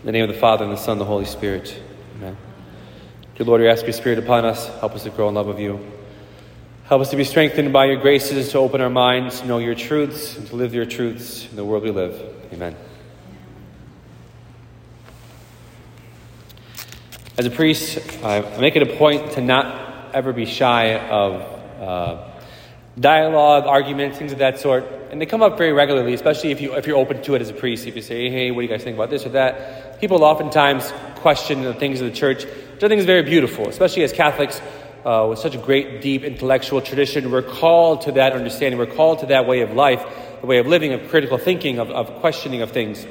In the name of the Father, and the Son, and the Holy Spirit. Amen. Dear Lord, we ask your Spirit upon us. Help us to grow in love of you. Help us to be strengthened by your graces, to open our minds, to know your truths, and to live your truths in the world we live. Amen. As a priest, I make it a point to not ever be shy of uh, dialogue, arguments, things of that sort. And they come up very regularly, especially if, you, if you're open to it as a priest. If you say, hey, what do you guys think about this or that? People oftentimes question the things of the church, which I think is very beautiful, especially as Catholics uh, with such a great, deep intellectual tradition. We're called to that understanding. We're called to that way of life, the way of living, of critical thinking, of, of questioning of things.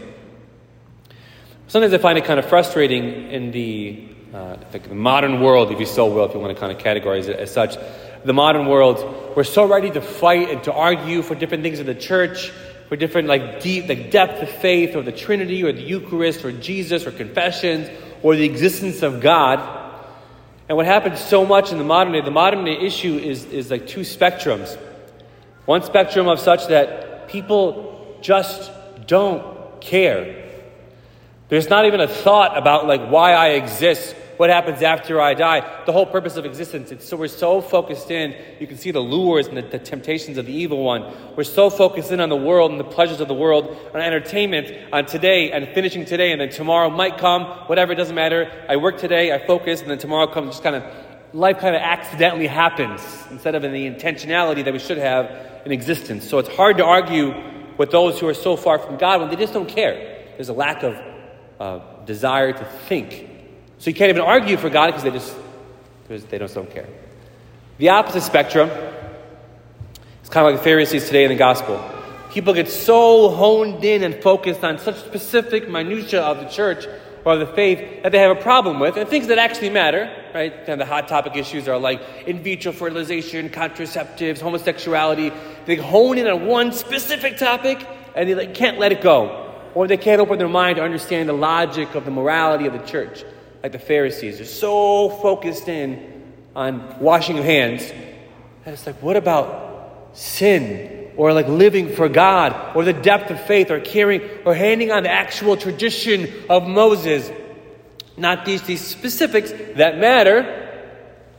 Sometimes I find it kind of frustrating in the, uh, the modern world, if you so will, if you want to kind of categorize it as such, the modern world, we're so ready to fight and to argue for different things in the church, for different like deep, like depth of faith, or the Trinity, or the Eucharist, or Jesus, or confessions, or the existence of God. And what happens so much in the modern day, the modern day issue is, is like two spectrums. One spectrum of such that people just don't care. There's not even a thought about like why I exist what happens after I die, the whole purpose of existence. It's so we're so focused in, you can see the lures and the, the, temptations of the evil one. We're so focused in on the world and the pleasures of the world, on entertainment, on today and finishing today, and then tomorrow might come, whatever, it doesn't matter. I work today, I focus, and then tomorrow comes just kind of life kind of accidentally happens instead of in the intentionality that we should have in existence. So it's hard to argue with those who are so far from God when they just don't care. There's a lack of uh, desire to think so you can't even argue for God because they just because they just don't care. The opposite spectrum is kind of like the Pharisees today in the gospel. People get so honed in and focused on such specific minutia of the church or the faith that they have a problem with, and things that actually matter, right? And the hot topic issues are like in vitro fertilization, contraceptives, homosexuality. They hone in on one specific topic and they can't let it go, or they can't open their mind to understand the logic of the morality of the church like the Pharisees. They're so focused in on washing your hands. And it's like, what about sin? Or like living for God, or the depth of faith, or caring, or handing on the actual tradition of Moses. Not these, these specifics that matter.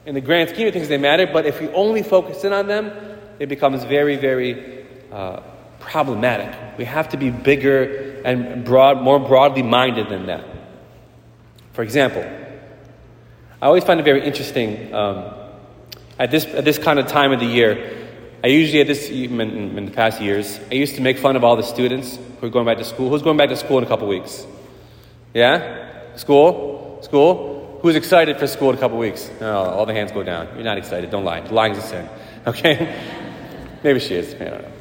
In the grand scheme of things, they matter, but if we only focus in on them, it becomes very, very uh, problematic. We have to be bigger and broad, more broadly minded than that. For example, I always find it very interesting um, at, this, at this kind of time of the year. I usually, at this, in, in, the past years, I used to make fun of all the students who are going back to school. Who's going back to school in a couple weeks? Yeah? School? School? Who's excited for school in a couple weeks? Oh, all the hands go down. You're not excited. Don't lie. Lying's a sin. Okay? Maybe she is. I don't know.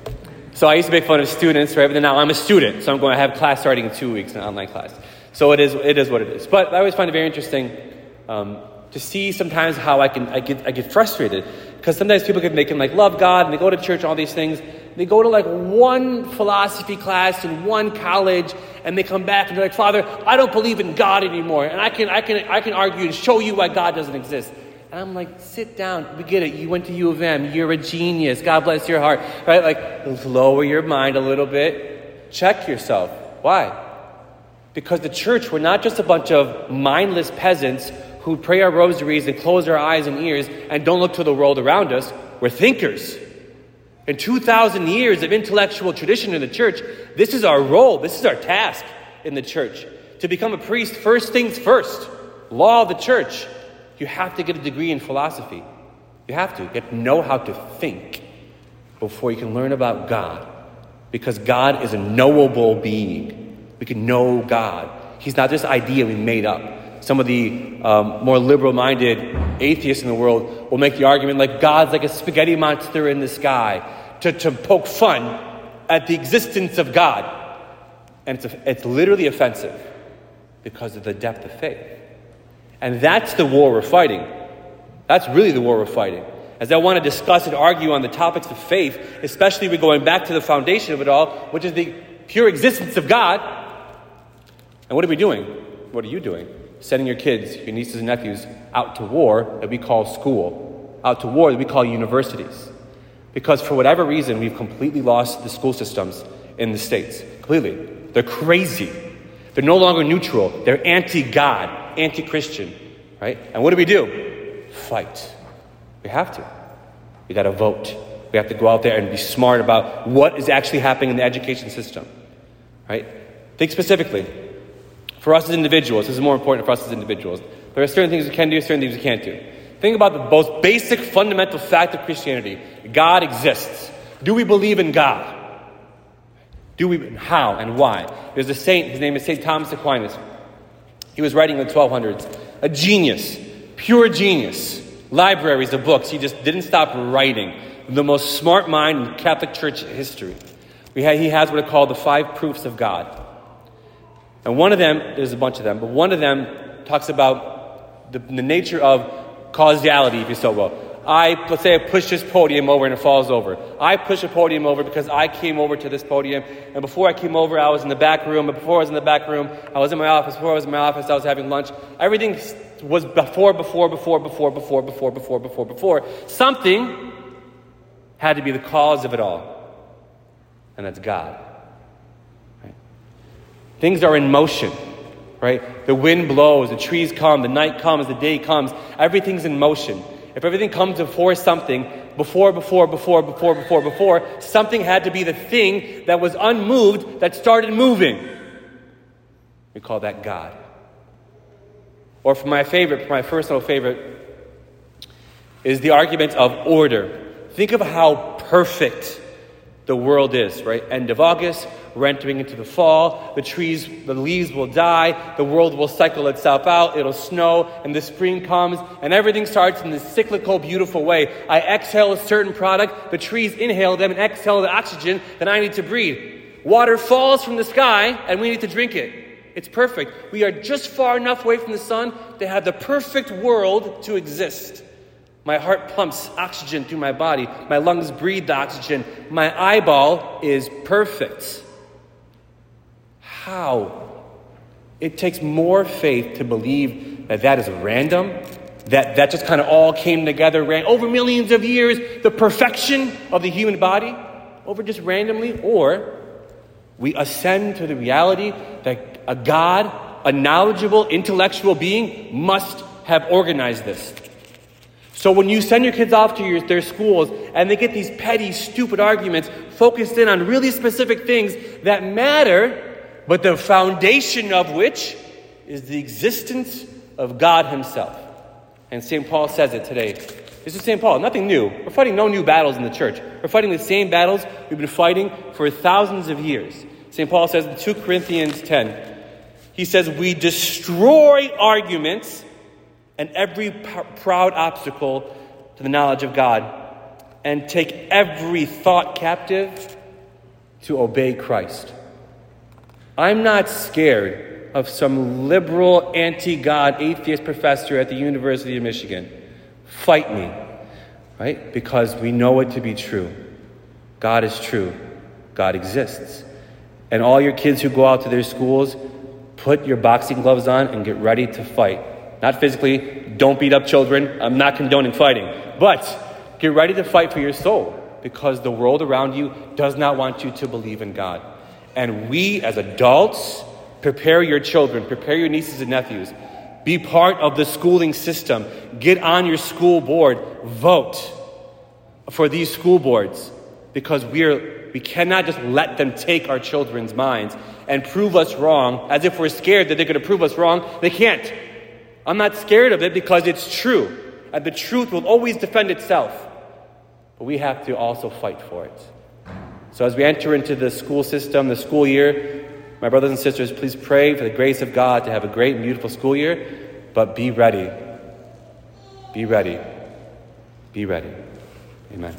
So I used to make fun of students, right? But now I'm a student, so I'm going to have class starting in two weeks, an online class. So it is, it is what it is. But I always find it very interesting um, to see sometimes how I can I get I get frustrated because sometimes people can they can like love God and they go to church and all these things. They go to like one philosophy class in one college and they come back and they're like, Father, I don't believe in God anymore, and I can I can I can argue and show you why God doesn't exist. And I'm like, sit down. We get it. You went to U of M. You're a genius. God bless your heart. Right? Like, lower your mind a little bit. Check yourself. Why? Because the church, we're not just a bunch of mindless peasants who pray our rosaries and close our eyes and ears and don't look to the world around us. We're thinkers. In 2,000 years of intellectual tradition in the church, this is our role, this is our task in the church. To become a priest, first things first, law of the church, you have to get a degree in philosophy. You have to get know how to think before you can learn about God. Because God is a knowable being. We can know God. He's not this idea we made up. Some of the um, more liberal minded atheists in the world will make the argument like God's like a spaghetti monster in the sky to, to poke fun at the existence of God. And it's, it's literally offensive because of the depth of faith. And that's the war we're fighting. That's really the war we're fighting. As I want to discuss and argue on the topics of faith, especially we're going back to the foundation of it all, which is the pure existence of God, and what are we doing? What are you doing? Sending your kids, your nieces and nephews, out to war that we call school, out to war that we call universities. Because for whatever reason, we've completely lost the school systems in the States. Completely. They're crazy. They're no longer neutral. They're anti God, anti Christian, right? And what do we do? Fight. We have to. We got to vote. We have to go out there and be smart about what is actually happening in the education system, right? Think specifically. For us as individuals, this is more important for us as individuals. There are certain things we can do, certain things we can't do. Think about the most basic fundamental fact of Christianity God exists. Do we believe in God? Do we, how and why? There's a saint, his name is St. Thomas Aquinas. He was writing in the 1200s. A genius, pure genius. Libraries of books. He just didn't stop writing. The most smart mind in Catholic Church history. Had, he has what are called the five proofs of God. And one of them, there's a bunch of them, but one of them talks about the, the nature of causality, if you so will. I, let's say I push this podium over and it falls over. I push a podium over because I came over to this podium. And before I came over, I was in the back room. And before I was in the back room, I was in my office. Before I was in my office, I was having lunch. Everything was before, before, before, before, before, before, before, before, before. Something had to be the cause of it all. And that's God. Things are in motion right? The wind blows, the trees come, the night comes, the day comes. Everything's in motion. If everything comes before something, before, before, before, before, before, before, something had to be the thing that was unmoved that started moving. We call that God. Or for my favorite, for my personal favorite, is the argument of order. Think of how perfect the world is, right? End of August, we're entering into the fall. The trees, the leaves will die. The world will cycle itself out. It'll snow, and the spring comes, and everything starts in this cyclical, beautiful way. I exhale a certain product, the trees inhale them and exhale the oxygen that I need to breathe. Water falls from the sky, and we need to drink it. It's perfect. We are just far enough away from the sun to have the perfect world to exist. My heart pumps oxygen through my body. My lungs breathe the oxygen. My eyeball is perfect. How? It takes more faith to believe that that is random, that that just kind of all came together ran over millions of years, the perfection of the human body, over just randomly, or we ascend to the reality that a God, a knowledgeable, intellectual being, must have organized this. So when you send your kids off to your, their schools and they get these petty, stupid arguments focused in on really specific things that matter, but the foundation of which is the existence of God Himself. And St. Paul says it today. This is St. Paul, nothing new. We're fighting no new battles in the church. We're fighting the same battles we've been fighting for thousands of years. St. Paul says in 2 Corinthians 10, he says, We destroy arguments and every proud obstacle to the knowledge of God and take every thought captive to obey Christ. I'm not scared of some liberal, anti God, atheist professor at the University of Michigan. Fight me, right? Because we know it to be true. God is true, God exists. And all your kids who go out to their schools, put your boxing gloves on and get ready to fight. Not physically, don't beat up children. I'm not condoning fighting. But get ready to fight for your soul because the world around you does not want you to believe in God. And we, as adults, prepare your children, prepare your nieces and nephews. Be part of the schooling system. Get on your school board. Vote for these school boards because we're, we cannot just let them take our children's minds and prove us wrong as if we're scared that they're going to prove us wrong. They can't. I'm not scared of it because it's true. And the truth will always defend itself. But we have to also fight for it. So, as we enter into the school system, the school year, my brothers and sisters, please pray for the grace of God to have a great and beautiful school year, but be ready. Be ready. Be ready. Amen.